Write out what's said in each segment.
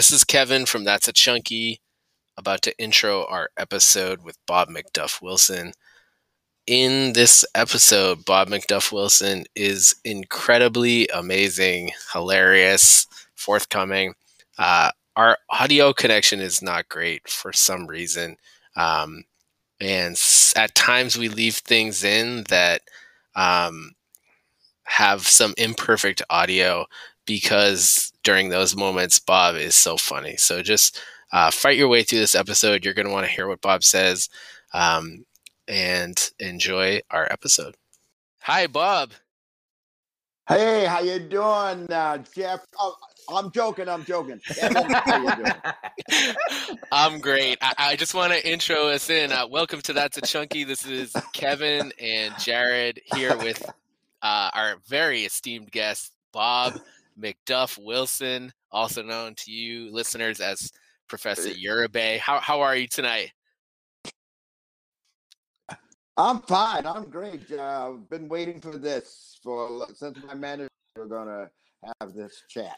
Hi, this is Kevin from That's a Chunky, about to intro our episode with Bob McDuff Wilson. In this episode, Bob McDuff Wilson is incredibly amazing, hilarious, forthcoming. Uh, our audio connection is not great for some reason. Um, and at times we leave things in that um, have some imperfect audio because during those moments, Bob is so funny. So just uh, fight your way through this episode. You're going to want to hear what Bob says um, and enjoy our episode. Hi, Bob. Hey, how you doing, uh, Jeff? Oh, I'm joking. I'm joking. I'm great. I, I just want to intro us in. Uh, welcome to That's a Chunky. This is Kevin and Jared here with uh, our very esteemed guest, Bob McDuff Wilson, also known to you listeners as Professor Uribe. How how are you tonight? I'm fine. I'm great. I've uh, been waiting for this for since my manager we're gonna have this chat.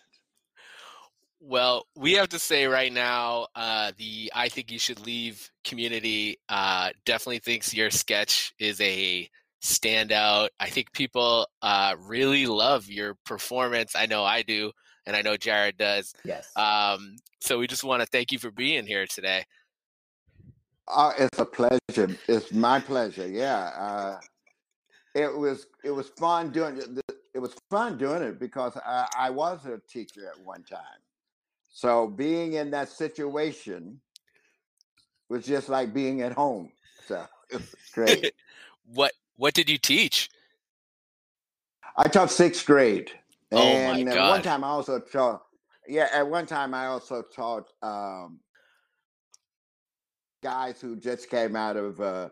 Well, we have to say right now, uh, the I think you should leave community uh, definitely thinks your sketch is a standout. I think people uh, really love your performance. I know I do, and I know Jared does. Yes. Um, so we just want to thank you for being here today. Uh, it's a pleasure. It's my pleasure. Yeah. Uh, it was it was fun doing it. It was fun doing it because I, I was a teacher at one time. So being in that situation was just like being at home. So it was great. what what did you teach? I taught sixth grade. Oh and my at God. one time I also taught yeah, at one time I also taught um, guys who just came out of uh,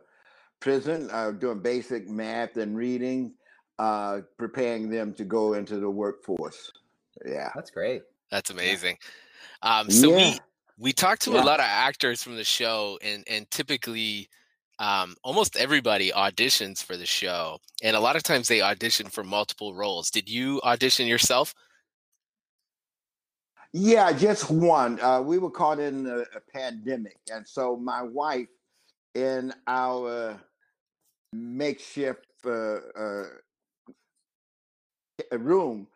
prison, uh, doing basic math and reading, uh, preparing them to go into the workforce. Yeah. That's great. That's amazing. Um, so Yeah. we we talk to a lot of actors from the show, and and typically, um, almost everybody auditions for the show, and a lot of times they audition for multiple roles. Did you audition yourself? Yeah, just one. Uh, we were caught in a, a pandemic, and so my wife, in our makeshift uh, uh, room,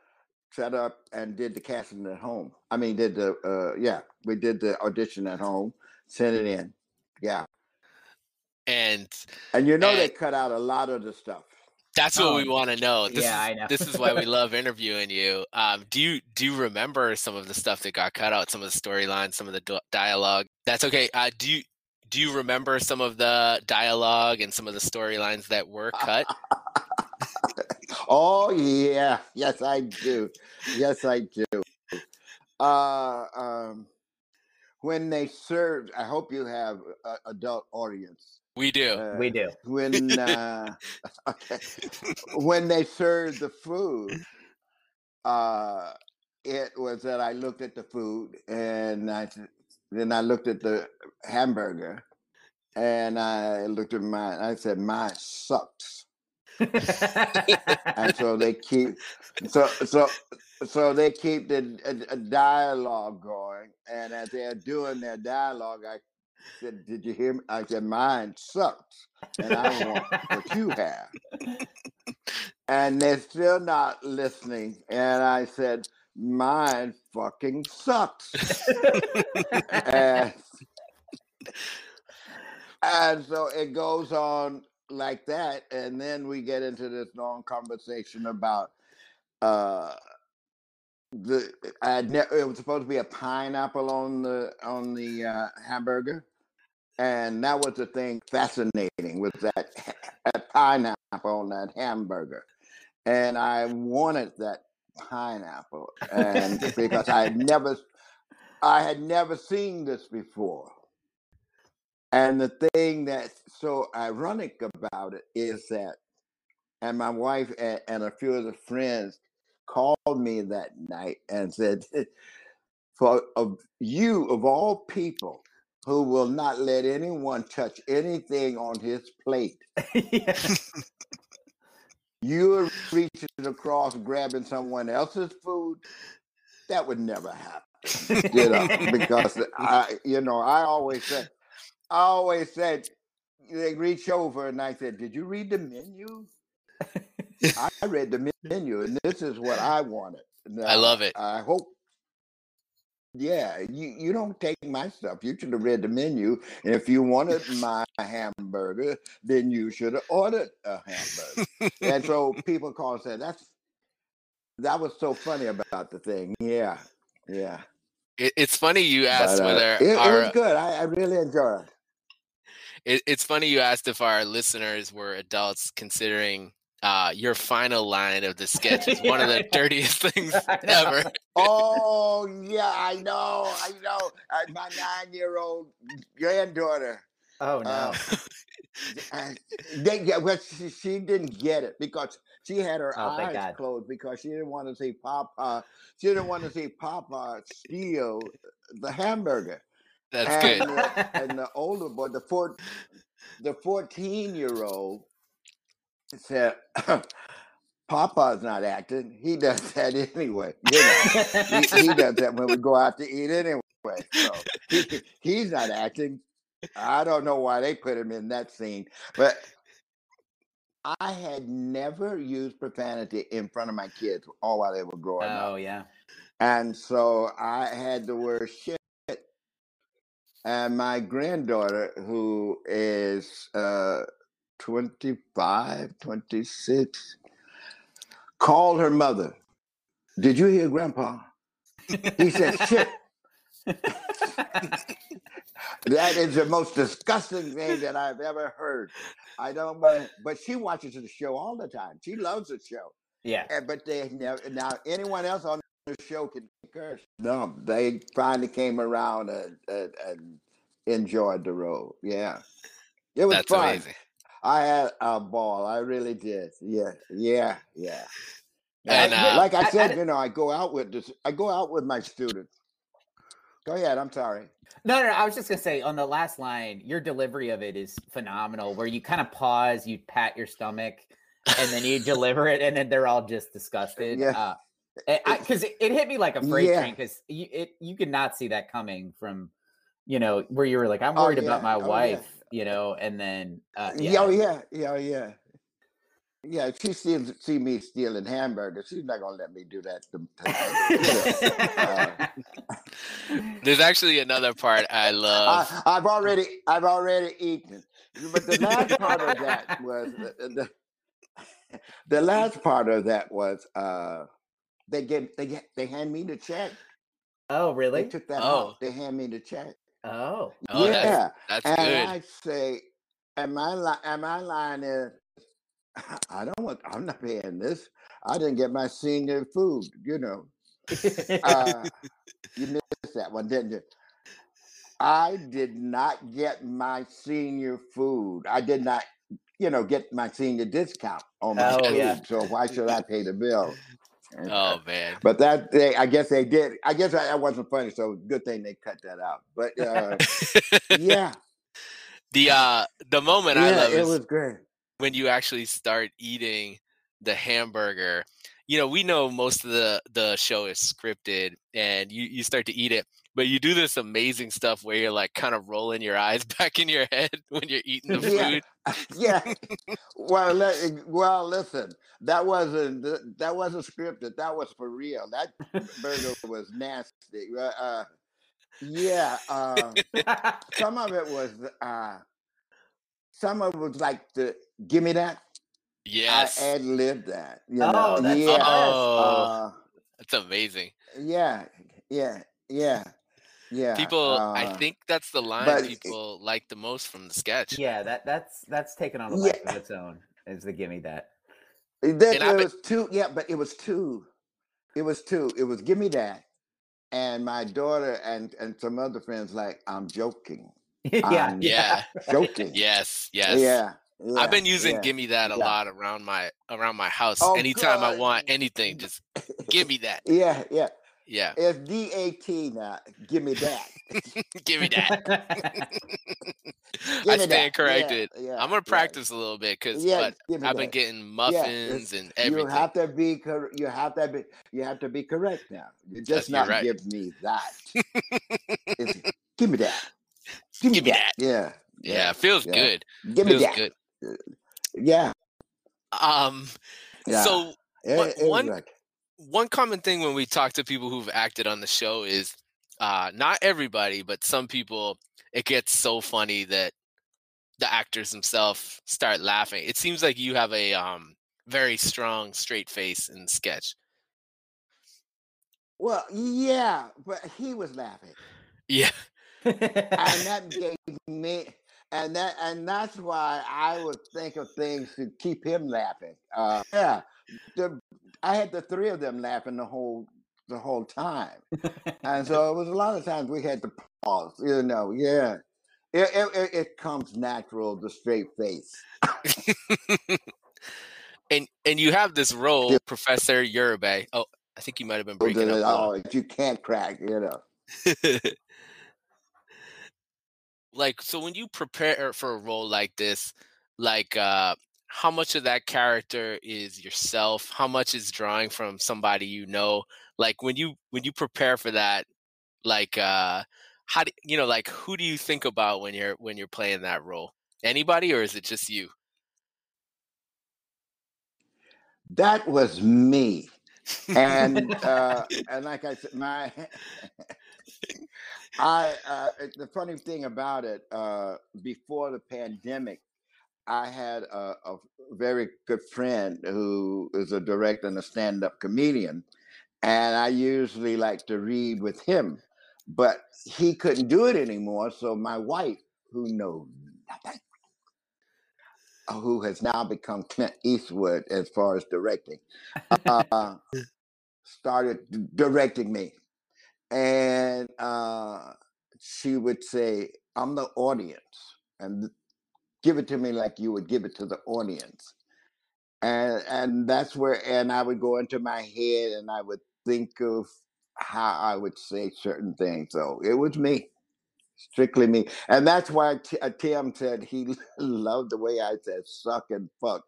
set up and did the casting at home. I mean, did the uh, yeah, we did the audition at home, sent it in. Yeah, And and you know they cut out a lot of the stuff. that's what Oh, we want to know. This yeah, is, I know. this is why we love interviewing you. Um, do you do you remember some of the stuff that got cut out? Some of the storylines, some of the dialogue. That's okay. Uh, do you do you remember some of the dialogue and some of the storylines that were cut? Oh yeah, yes I do. Yes I do. Uh, um, when they served, I hope you have a adult audience. We do. Uh, we do. When uh, okay, when they served the food, uh, it was that I looked at the food and I then I looked at the hamburger and I looked at mine. I said, "Mine sucks." and so they keep so so so they keep the uh, uh, dialogue going and as they're doing their dialogue i said did you hear me? I said mine sucks and i want what you have. And they're still not listening and i said mine fucking sucks. And, and so it goes on like that and then we get into this long conversation about uh the I ne- it was supposed to be a pineapple on the on the uh, hamburger and that was the thing fascinating was that, that pineapple on that hamburger. And i wanted that pineapple and because i had never i had never seen this before. And the thing that's so ironic about it is that, and my wife and, and a few of the friends called me that night and said, for of you of all people who will not let anyone touch anything on his plate, you're reaching across grabbing someone else's food. That would never happen. you know, because I, you know, I always said, I always said, they reach over and I said, "Did you read the menu?" I read the menu, and this is what I wanted. Now, I love it. I hope. Yeah, you, you don't take my stuff. You should have read the menu. And if you wanted my hamburger, then you should have ordered a hamburger. and so people call and say, that's that was so funny about the thing. Yeah. Yeah. It, it's funny you asked But uh, whether it, it was good. I, I really enjoyed it. it, it's funny you asked if our listeners were adults considering uh, your final line of the sketch is one of the dirtiest things ever. Oh yeah, I know, I know. Uh, my nine-year-old granddaughter. Oh no. Uh, uh, they, yeah, well, she, she didn't get it because she had her Oh, eyes closed because she didn't want to see Papa. She didn't want to see Papa steal the hamburger. That's and, good. The, and the older boy, the four, the fourteen-year-old, said, "Papa's not acting. He does that anyway. You know, he, he does that when we go out to eat anyway. So he, he's not acting. I don't know why they put him in that scene, but I had never used profanity in front of my kids all while they were growing up. oh yeah. And so I had the word shit. And my granddaughter, who is uh, 25, 26, called her mother. Did you hear Grandpa? He said, shit. That is the most disgusting thing that I've ever heard. I don't want, but she watches the show all the time. She loves the show. yeah. And, but they never now anyone else on the show can curse. No, they finally came around and, and, and enjoyed the role. Yeah, it was That's fun. amazing. I had a ball. I really did. Yeah, yeah, yeah. And, I- uh, like I I- said, I- you know, I go out with this. I go out with my students. Go ahead. I'm sorry. No, no, no, I was just gonna say on the last line, your delivery of it is phenomenal. Where you kind of pause, you pat your stomach, and then you deliver it, and then they're all just disgusted. Yeah. Uh, because it, it hit me like a freight Yeah. train. Because you it you could not see that coming from, you know, where you were like, I'm Oh, worried about my Oh, wife, you know, and then uh, Yeah, oh, yeah, yeah, yeah, yeah. Yeah, if she sees see me stealing hamburgers, she's not gonna let me do that to, tonight. There's actually another part I love. I, I've already, I've already eaten. But the last part of that was the, the, the last part of that was uh, they get they get they hand me the check. oh They really? took that Oh. off. They hand me the check. Oh, Oh, that's- yeah, That's and good. I say, and my li- and my line is, I don't want. I'm not paying this. I didn't get my senior food. You know. Uh, you missed that one, didn't you? I did not get my senior food. I did not, you know, get my senior discount on my Oh, food. yeah. So why should I pay the bill? Oh man. But that they, I guess they did. I guess that wasn't funny. So good thing they cut that out. But uh, yeah, the uh the moment I love it is was great. when you actually start eating the hamburger. You know, we know most of the the show is scripted and you you start to eat it, but you do this amazing stuff where you're like kind of rolling your eyes back in your head when you're eating the food. yeah. Well, li- well, listen. That wasn't that wasn't scripted. That was for real. That burger was nasty. Uh, uh, yeah. Uh, some of it was. Uh, some of it was like the "Give me that." Yes. I ad libbed that. You Oh, that's yeah. Oh. That's amazing. yeah. Yeah. Yeah. Yeah. People I uh, think that's the line but- people like the most from the sketch. yeah, that that's that's taken on a Yeah. of its own. Is the gimme that? There, And I there was two, yeah, but it was two. It was two. It was give me that, and my daughter and and some other friends like I'm joking, yeah, Um, Yeah. joking. Yes, yes. yeah, yeah, I've been using yeah. "Give Me That" a yeah. lot around my around my house. Oh, Anytime I want anything, just give me that. Yeah, yeah, Yeah. It's D A T now. Give me that. Give me that. Give I me stand that. corrected. Yeah, yeah, I'm gonna yeah. practice a little bit because Yeah, me I've been getting muffins and you have to be cor- you have to be you have to be correct now. You just you're not right. give me that. Give me that. Give me Give me that. that. Yeah. Yeah, Yeah. it feels Yeah. good. Give me Feels that. good. Yeah. Um Yeah. so It, one it one like one common thing when we talk to people who've acted on the show is uh not everybody, but some people it gets so funny that the actors themselves start laughing. It seems like you have a um very strong straight face in the sketch. well, yeah, but he was laughing. Yeah. and that gave me and that and that's why I would think of things to keep him laughing. Uh, yeah, the, I had the three of them laughing the whole the whole time, and so it was a lot of times we had to pause. You know, yeah, it it, it, comes natural, the straight face. and and you have this role, Yeah, Professor Yerube. Oh, I think you might have been breaking up a little. oh, you can't crack. You know, like so when you prepare for a role like this like uh how much of that character is yourself? How much is drawing from somebody you know? Like when you when you prepare for that like uh how do you know like who do you think about when you're when you're playing that role? Anybody or is it just you? That was me. and uh and like I said, my I uh the funny thing about it, uh before the pandemic, I had a, a very good friend who is a director and a stand-up comedian, and I usually like to read with him, but he couldn't do it anymore. So my wife, who knows nothing, who has now become Clint Eastwood as far as directing, uh, started directing me and uh, she would say, "I'm the audience, and give it to me like you would give it to the audience." And and that's where, and I would go into my head, and I would think of how I would say certain things. So it was me, strictly me, and that's why T- uh, Tim said he loved the way I said "suck" and "fuck."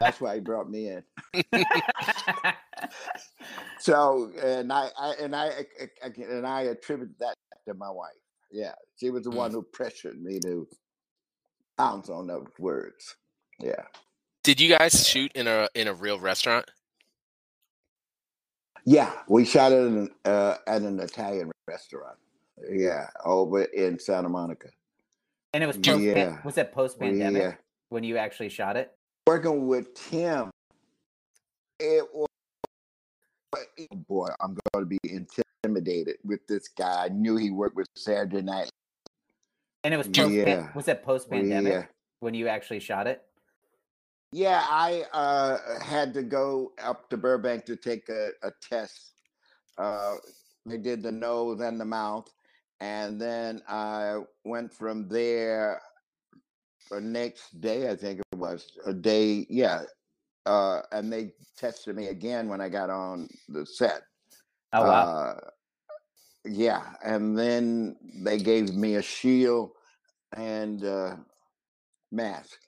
That's why he brought me in. So, and I, I and I, I- I- and I attribute that to my wife. Yeah, she was the Mm. one who pressured me to pounce on those words. Yeah, did you guys shoot in a in a real restaurant yeah. We shot it in, uh, at an Italian restaurant. Yeah, over in Santa Monica. and it was post Yeah, was it post pandemic yeah. When you actually shot it? Working with Tim, it was oh boy. I'm going to be intimidated with this guy. I knew he worked with Saturday Night. And it was post Yeah, was it post pandemic yeah. when you actually shot it? Yeah, I uh, had to go up to Burbank to take a, a test. Uh, they did the nose and the mouth, and then I went from there. The next day, I think it was a day. Yeah, uh, and they tested me again when I got on the set. Oh wow. Uh, yeah, and then they gave me a shield and uh, mask.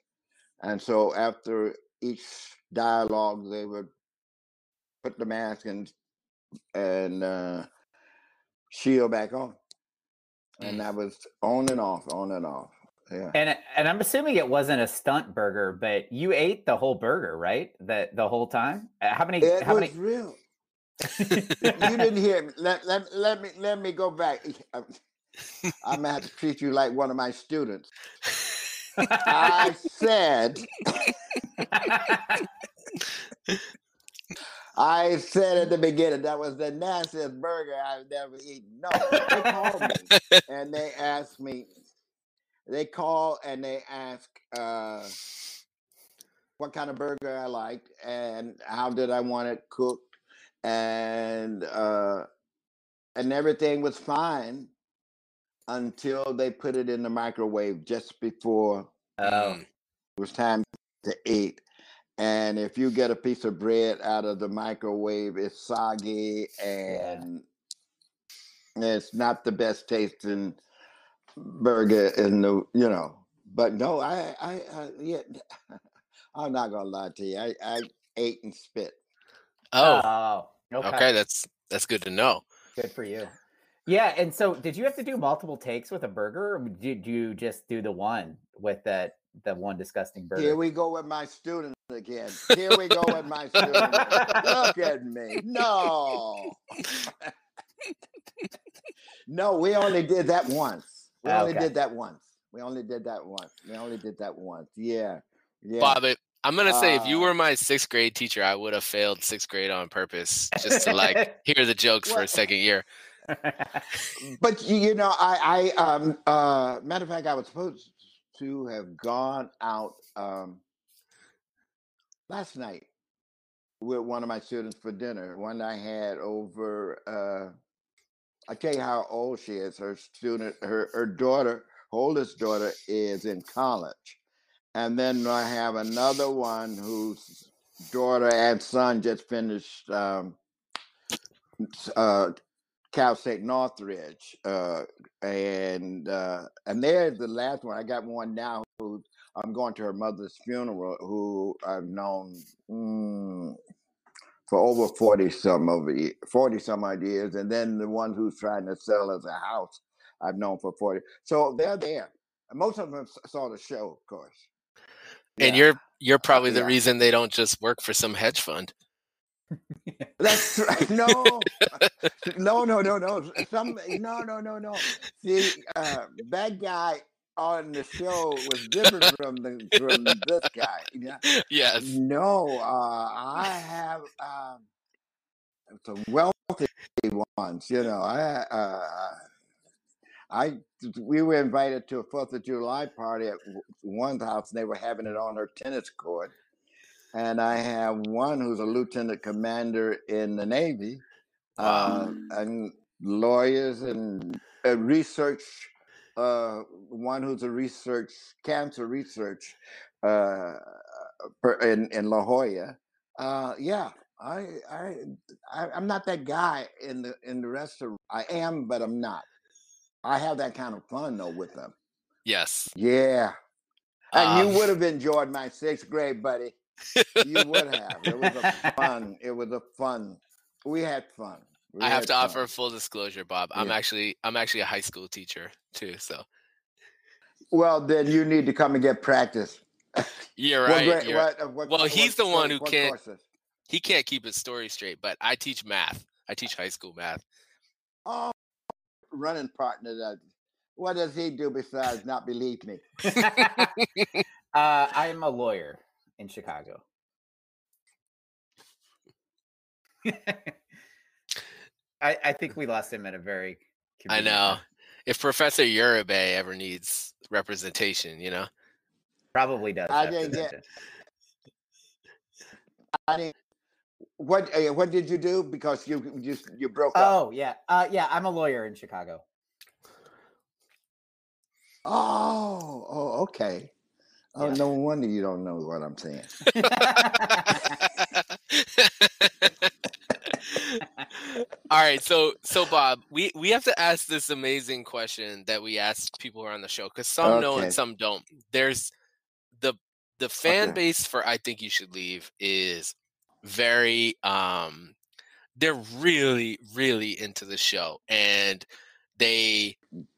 And so after each dialogue, they would put the mask and and uh, shield back on, and Mm. that was on and off, on and off. Yeah, And and I'm assuming it wasn't a stunt burger, but you ate the whole burger, right? The the whole time. Uh, How many? it How was many? real. You didn't hear me. Let, let, let me let me go back. I'm I'm gonna have to treat you like one of my students. I said, I said at the beginning that was the nastiest burger I've ever eaten. No, they called me and they asked me. They call and they ask uh, what kind of burger I liked and how did I want it cooked, and uh, and everything was fine until they put it in the microwave just before Mm. it was time to eat. and if you get a piece of bread out of the microwave, it's soggy and it's not the best tasting burger in the you know. But no, I I, I yeah, I'm not gonna lie to you. I I ate and spit. Oh, Oh, okay. okay. That's that's good to know. Good for you. Yeah, and so did you have to do multiple takes with a burger, or did you just do the one with that the one disgusting burger? Here we go with my student again. Here we go with my student. Look at me. No. no, we only did that once. We only Okay. did that once. We only did that once. We only did that once. Yeah. Yeah. Bob, I'm gonna say if you Uh, were my sixth grade teacher, I would have failed sixth grade on purpose just to like hear the jokes for a second year. but you you know, I, I, um, uh, matter of fact, I was supposed to have gone out, um, last night with one of my students for dinner. One I had over, uh, I tell you how old she is. Her student, her, her daughter, oldest daughter is in college. And then I have another one whose daughter and son just finished, um, uh, Cal State Northridge, uh, and uh, and there's the last one. I got one now who I'm going to her mother's funeral, who I've known mm, for over forty some of forty some odd years, and then the one who's trying to sell us a house, I've known for forty. So they're there. Most of them saw the show, of course. And Yeah. you're you're probably the yeah. reason they don't just work for some hedge fund. That's right. No, no, no, no, no. Some no, no, no, no. See, uh, that guy on the show was different from the from this guy. Yeah. yes. No, uh, I have um, some wealthy ones. You know, I uh, I we were invited to a Fourth of July party at one's house, and they were having it on her tennis court. And I have one who's a lieutenant commander in the Navy, uh, and lawyers and uh, research. Uh, one who's a research cancer research uh, per- in in La Jolla. Uh, yeah, I I I- I'm not that guy in the in the rest of. I am, but I'm not. I have that kind of fun though with them. Yes. Yeah, and Um, you would have enjoyed my sixth grade, buddy. You would have. It was a fun. It was a fun. We had fun. We I have to offer fun. full disclosure, Bob. I'm Yeah. actually I'm actually a high school teacher too. So Well, then you need to come and get practice. you're right. grade- you're- what- uh, what- Well, what- he's the one who can't- courses? He can't keep his story straight, but I teach math. I teach high school math. Oh, running partner. That, what does he do besides not believe me? uh, I'm a lawyer in Chicago. I, I think we lost him at a very. I know. time. If Professor Uribe ever needs representation, you know. Probably does. I didn't get- mention. I didn't. What uh, what did you do? Because you you you broke up. Oh yeah, uh, yeah. I'm a lawyer in Chicago. Oh, oh, okay. Oh, Yeah. no wonder you don't know what I'm saying. All right, so so Bob, we we have to ask this amazing question that we ask people who are on the show because some know and some don't. There's the the fan Okay. base for I think you should leave is very um they're really really into the show and they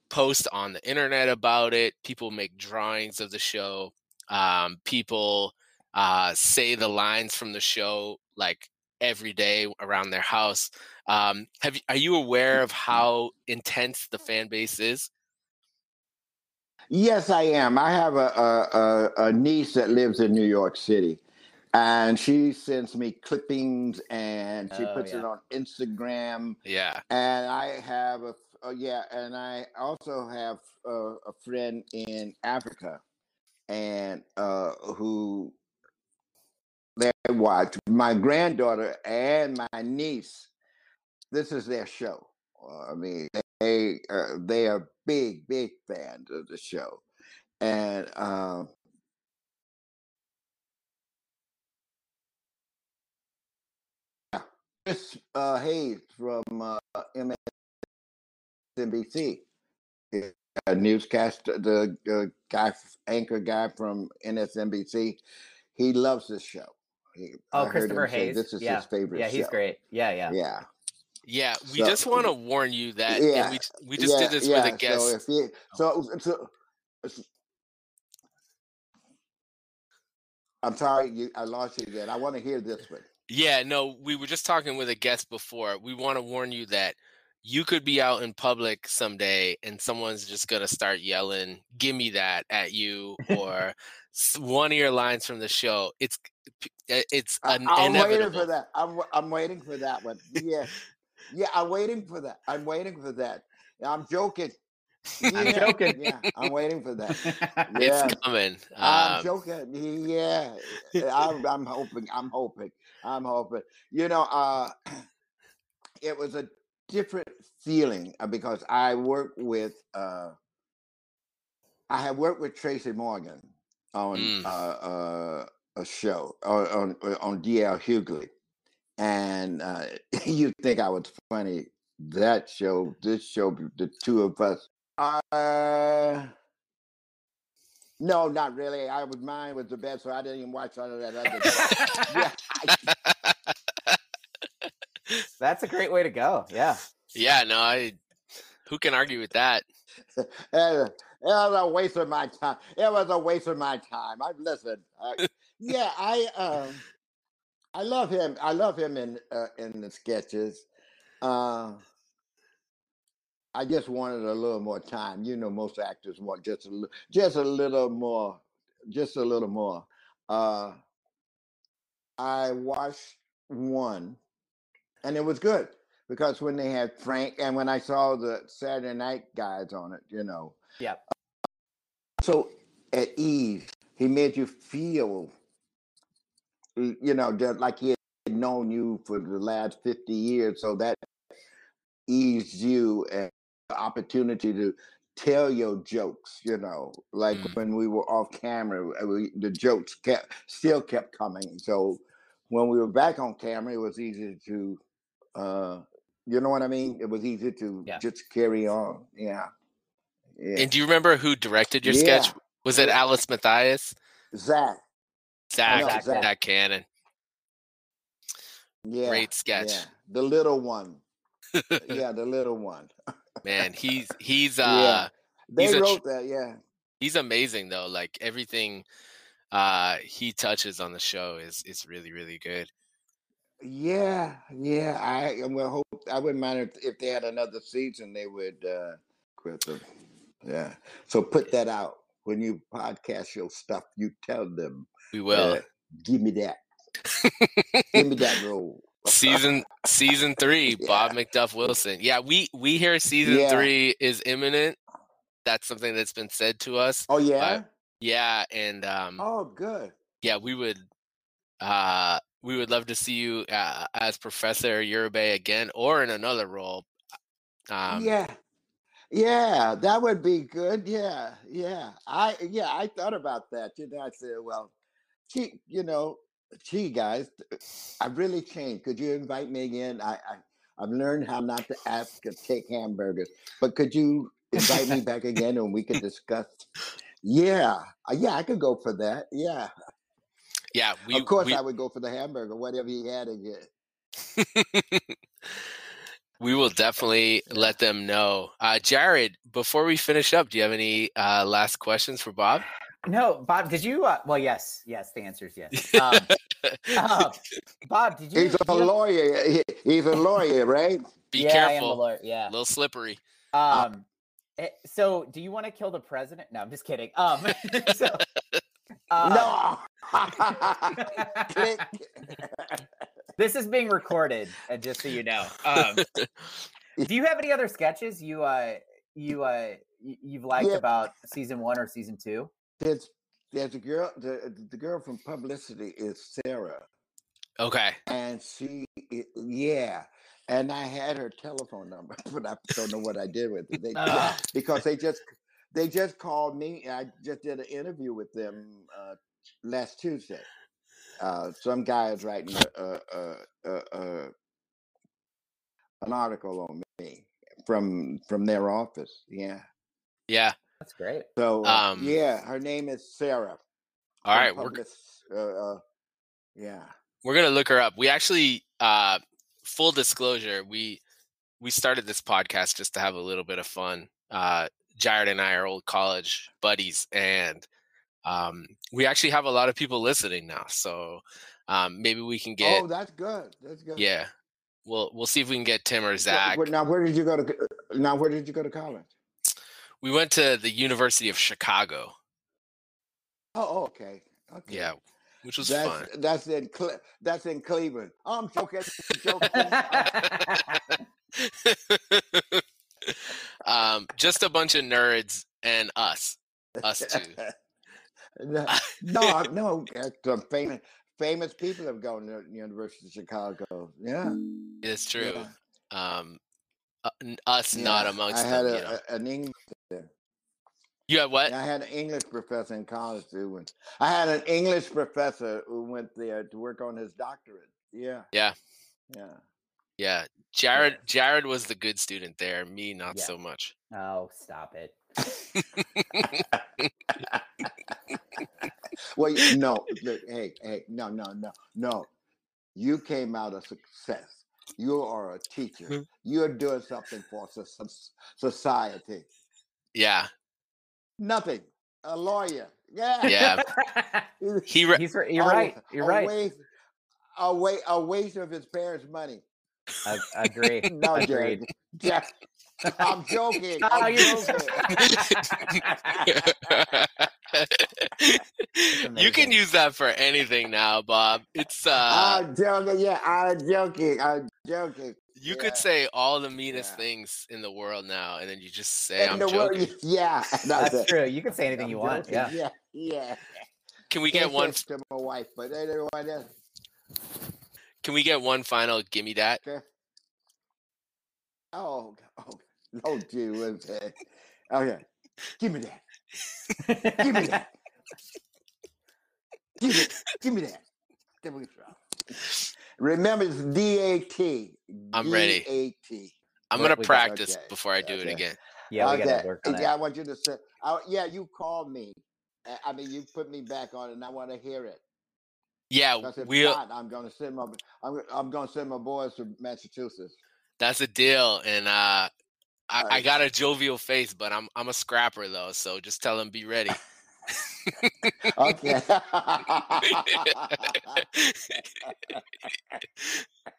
post on the internet about it. People make drawings of the show. Um, people uh, say the lines from the show like every day around their house. Um, have are you aware of how intense the fan base is? Yes, I am. I have a, a, a, niece that lives in New York City, and she sends me clippings and she Oh, puts it on Instagram. Yeah. And I have a uh, yeah, and I also have uh, a friend in Africa, and uh, who they watch my granddaughter and my niece. This is their show. Uh, I mean, they uh, they are big, big fans of the show, and um, Chris uh, Hayes from uh, MSNBC, a newscast, the uh, guy, anchor guy from MSNBC. He loves this show. He, oh, Christopher Hayes. This is yeah. his favorite. Yeah, he's show. great. Yeah, yeah, yeah. Yeah, we So- just want to warn you that Yeah, we we just yeah, did this yeah. with a guest. So if you, so, so, so- I'm sorry, you, I lost you again. I want to hear this one. Yeah, no, we were just talking with a guest before. We want to warn you that you could be out in public someday and someone's just going to start yelling, "Give me that" at you or one of your lines from the show. It's it's I, an I'm waiting for that. I'm I'm waiting for that one. Yeah, yeah. I'm waiting for that. I'm waiting for that. I'm joking. Yeah, joking. Yeah, I'm waiting for that. It's Yeah, coming. I'm Um, joking. Yeah, I'm, I'm hoping. I'm hoping. I'm hoping. You know, uh, it was a different feeling uh, because I worked with. Uh, I have worked with Tracy Morgan on Mm. uh, uh, a show on on, on DL Hughley, and uh, you think I was funny. That show, this show, the two of us. Uh, no, not really. I was mine was the best, so I didn't even watch all of that other. yeah, That's a great way to go. Yeah. yeah, no, I. Who can argue with that? it was a waste of my time. It was a waste of my time. I listen. Uh, yeah, I um, I love him. I love him in uh, in the sketches. Uh, I just wanted a little more time. You know, most actors want just a li- just a little more, just a little more. Uh, I watched one, and it was good because when they had Frank and when I saw the Saturday Night guys on it, you know, Yeah. so at ease, he made you feel, you know, just like he had known you for the last 50 years. So that eased you and the opportunity to tell your jokes, you know, like Mm. when we were off camera, uh, we, the jokes kept still kept coming. So when we were back on camera, it was easy to, uh, you know what I mean? It was easy to Yeah. just carry on. Yeah. Yeah. And do you remember who directed your Yeah. sketch? Was it Alice Mathias? Zach. Zach, Zach, Zach. Kanin. Yeah. Great sketch. The little one. yeah, the little one. Man, he's he's uh They He's a wrote that, yeah. he's amazing though. Like everything uh he touches on the show is is really really good. Yeah, yeah. I would hope I wouldn't mind if, if they had another season they would uh quit them. Yeah. So put that out. When you podcast your stuff, you tell them We will. uh, give me that. give me that role. season season three, Bob McDuff Wilson. Yeah, we we hear season Yeah. three is imminent. That's something that's been said to us. Oh yeah? Yeah, and um Oh good. yeah, we would uh we would love to see you uh, as Professor Yurube again or in another role. Um yeah. Yeah, that would be good. Yeah, yeah. I yeah, I thought about that. You know, I said, well, gee, you know, gee, guys, I've really changed. Could you invite me again? I, I I've learned how not to ask to take hamburgers, but could you invite me back again and we could discuss? Yeah, uh, yeah, I could go for that. Yeah, yeah, we of course we, I would go for the hamburger, whatever he had again. we will definitely let them know. Uh Jared, before we finish up, do you have any uh last questions for Bob? No, Bob, did you? Uh, well, yes, yes. The answer is yes. Um, uh, Bob, did you? He's do a lawyer. He- He's a lawyer, right? Be yeah, I am a careful. lawyer. Yeah. A little slippery. Um. eh, So, do you want to kill the president? No, I'm just kidding. Um. so, uh, no. This is being recorded, uh, just so you know. Um, do you have any other sketches you uh you uh you've liked Yeah. about season one or season two? There's there's a girl. The the girl from Publicity is Sarah, Okay. and she yeah. And I had her telephone number, but I don't know what I did with it. They, Ah. because they just they just called me. I just did an interview with them uh, last Tuesday. Uh, some guy is writing a, a, a, a, a an article on me from from their office. Yeah. Yeah. That's great. So uh, Um, yeah, her name is Sarah. All right. We're, uh, uh, yeah. we're gonna look her up. We actually, uh, full disclosure, we we started this podcast just to have a little bit of fun. Uh, Jared and I are old college buddies, and um, we actually have a lot of people listening now. So um, maybe we can get, oh, that's good. That's good. yeah, we'll we'll see if we can get Tim or Zach. now, where did you go to? Now, where did you go to college? We went to the University of Chicago. Oh, oh, okay. Okay. Yeah, which was that's fun. that's in Cle- that's in Cleveland. I'm joking. joking. um, just a bunch of nerds and us. Us two. no, no, no. uh, famous famous people have gone to the University of Chicago. Yeah, It's true. yeah, Um, uh, us not amongst I had them. a, you know. an English. You had what? I had an English professor in college who went. I had an English professor who went there to work on his doctorate. Yeah. Yeah. Yeah. Yeah, Jared. Jared was the good student there. Me, not Yeah. so much. oh, stop it. Well, no, look, hey, hey, no, no, no, no. You came out a success. You are a teacher. Mhm. You're doing something for so- so- society. Yeah, Nothing. A lawyer. Yeah. Yeah. he. Re- He's right. You're A- right. You're a right. Waste, a, wa- a waste of his parents' money. Ag- agree. No, Agreed. Jared. Jared, I'm joking. Oh, I'm you're joking. you can use that for anything now, Bob. It's uh, I'm joking. Yeah, I'm joking. I'm joking. you yeah. could say all the meanest Yeah. things in the world now, and then you just say, In "I'm the world- joking." yeah, That's it. true. You can say anything I'm you want. Yeah. yeah, yeah. Can we Can't get one? say to my wife, but anyway, that's Can we get one final? Give me that. okay. Oh, oh, oh, gee whiz. Okay, give me that. Give me that. give me, give me that. There we go. Remember, it's D A T. I'm ready. D A T. I'm What gonna practice okay, before I do it again. yeah, we okay. gotta work on yeah, I want you to say. I, yeah, you called me. I mean, you put me back on, and I want to hear it. Yeah, we'll. I'm going to send my I'm, I'm to send my boys to Massachusetts. That's a deal, and uh, I, I got a jovial face, but I'm I'm a scrapper though, so just tell them be ready. Okay.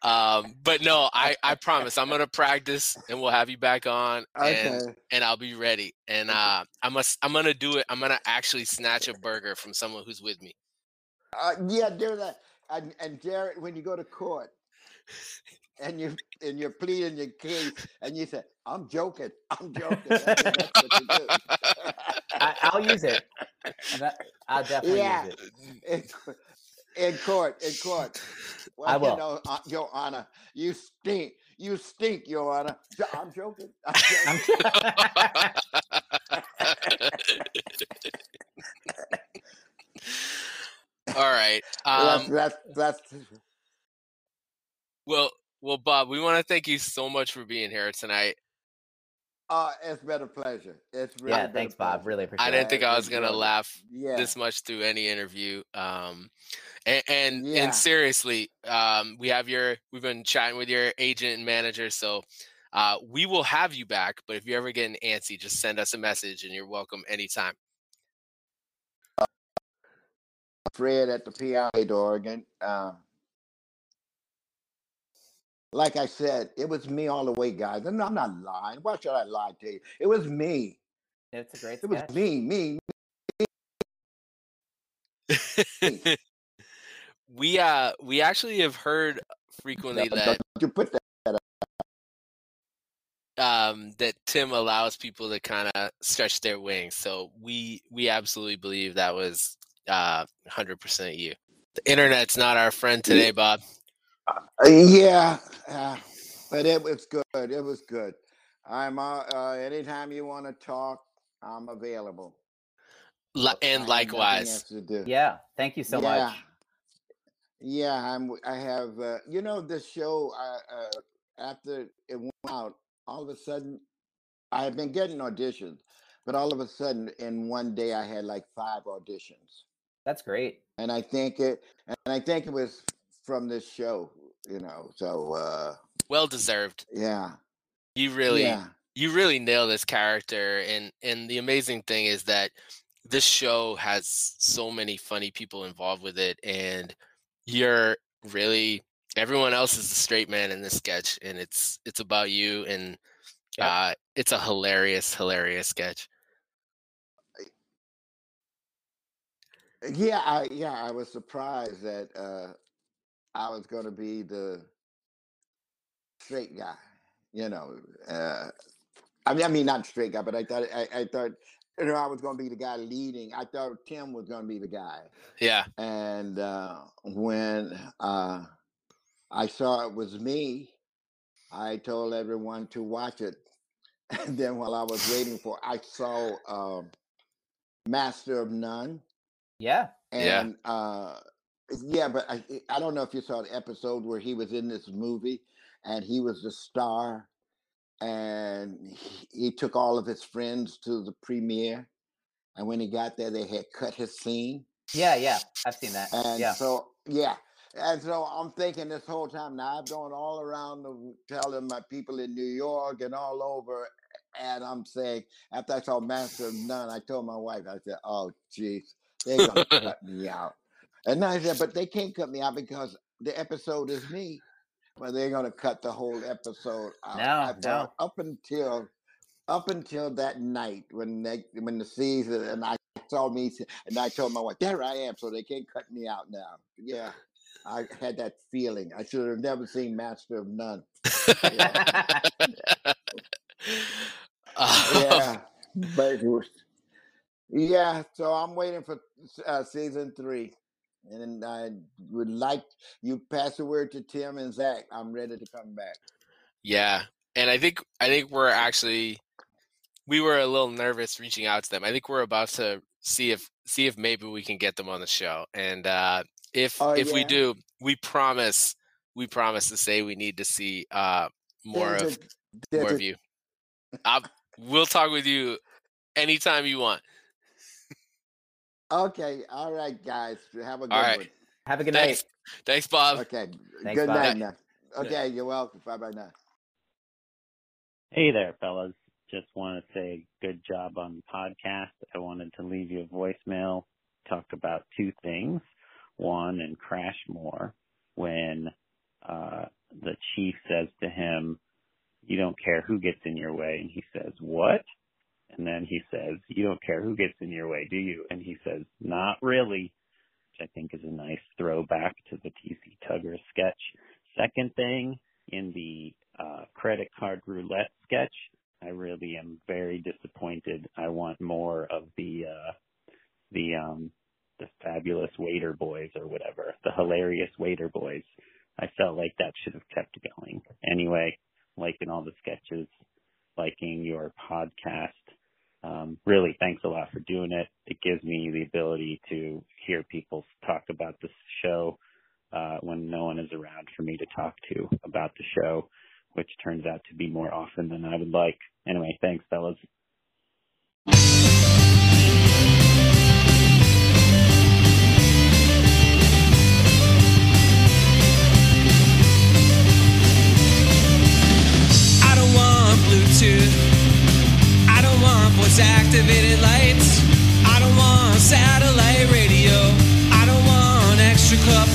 um, but no, I I promise I'm gonna practice, and we'll have you back on, and okay. and I'll be ready. And uh, I must I'm gonna do it. I'm gonna actually snatch a burger from someone who's with me. Uh, yeah, do that. And, and Jared, when you go to court, and you and you're pleading your case, and you say, "I'm joking. I'm joking." That's what you do. I, I'll use it. I'll definitely Yeah. use it. in, in court, in court. Well, I will. You know, uh, Your Honor, you stink. You stink, Your Honor. I'm joking. I'm joking. I'm All right. Um, that's that's well, well, Bob, we want to thank you so much for being here tonight. uh, it's been a pleasure. It's really yeah, thanks, Bob. Really appreciate I didn't think I I was gonna enjoyed it. laugh Yeah. this much through any interview. Um, and and, Yeah. and seriously, um, we have your we've been chatting with your agent and manager, so uh, we will have you back. But if you ever get an antsy, just send us a message, and you're welcome anytime. Fred at the PI Oregon. Um, like I said, it was me all the way, guys. And I'm not lying. Why should I lie to you? It was me. It's a great It was sketch. me, me. we uh we actually have heard frequently Don't- that you put that. um that Tim allows people to kind of stretch their wings. So we we absolutely believe that was uh 100% you. The internet's not our friend today, Bob. Uh, yeah, uh, but it was good. It was good. I'm uh, uh, anytime you want to talk, I'm available. Li- I and likewise. else to do. Yeah, thank you so yeah. much. Yeah, I'm. I have. Uh, you know, this show. I uh, after it went out, all of a sudden, I had been getting auditions, but all of a sudden, in one day, I had like five auditions, That's great. and I think it, and I think it was from this show, you know. So uh, Well deserved. yeah, You really yeah, you really nail this character and and the amazing thing is that this show has so many funny people involved with it and you're really everyone else is the straight man in this sketch and it's it's about you and Yep. uh it's a hilarious hilarious sketch yeah, I, yeah. I was surprised that uh, I was going to be the straight guy, you know. Uh, I mean, I mean, not straight guy, but I thought, I, I thought, you know, I was going to be the guy leading. I thought Tim was going to be the guy. yeah And uh, when uh, I saw it was me, I told everyone to watch it. And then while I was waiting for, I saw um, Master of None, Yeah. Yeah. and uh, yeah, but I I don't know if you saw the episode where he was in this movie and he was the star, and he, he took all of his friends to the premiere, and when he got there, they had cut his scene. Yeah, yeah. I've seen that. And yeah. so, yeah. And so I'm thinking this whole time now, I've gone all around the, telling my people in New York and all over. And I'm saying, after I saw Master of None, I told my wife, I said, oh, jeez, they're going to cut me out. And I said, but they can't cut me out because the episode is me. Well, they're going to cut the whole episode out. No, no. Up until, up until that night when they, when the season, and I saw me, and I told my wife, there I am, so they can't cut me out now. Yeah, I had that feeling. I should have never seen Master of None. Yeah, yeah, but it was, yeah. So I'm waiting for uh, season three, and I would like you pass the word to Tim and Zach. I'm ready to come back. Yeah, and I think I think we're actually we were a little nervous reaching out to them. I think we're about to see if see if maybe we can get them on the show. And uh, if Oh, if we do, we promise we promise to say we need to see uh, more of more of you. I'll, we'll talk with you anytime you want. Okay, all right, guys. Have a good All right. one. Have a good Thanks, night. thanks, Bob. Okay, Thanks, good Bob. night now. Okay, you're welcome. Bye bye now. Hey there, fellas. Just want to say good job on the podcast. I wanted to leave you a voicemail, talk about two things. One, in Crashmore, when uh, the chief says to him, You don't care who gets in your way. And he says, What? And then he says, You don't care who gets in your way, do you? And he says, Not really, which I think is a nice throwback to the TC Tugger sketch. Second thing, in the uh, credit card roulette sketch, I really am very disappointed. I want more of the uh, the um, the fabulous waiter boys or whatever, the hilarious waiter boys. I felt like that should have kept going. Anyway, liking all the sketches, liking your podcast. Um, really, thanks a lot for doing it. It gives me the ability to hear people talk about this show uh, when no one is around for me to talk to about the show, which turns out to be more often than I would like. Anyway, thanks, fellas. Activated lights. I don't want satellite radio. I don't want extra cup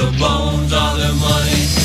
The bones are their money.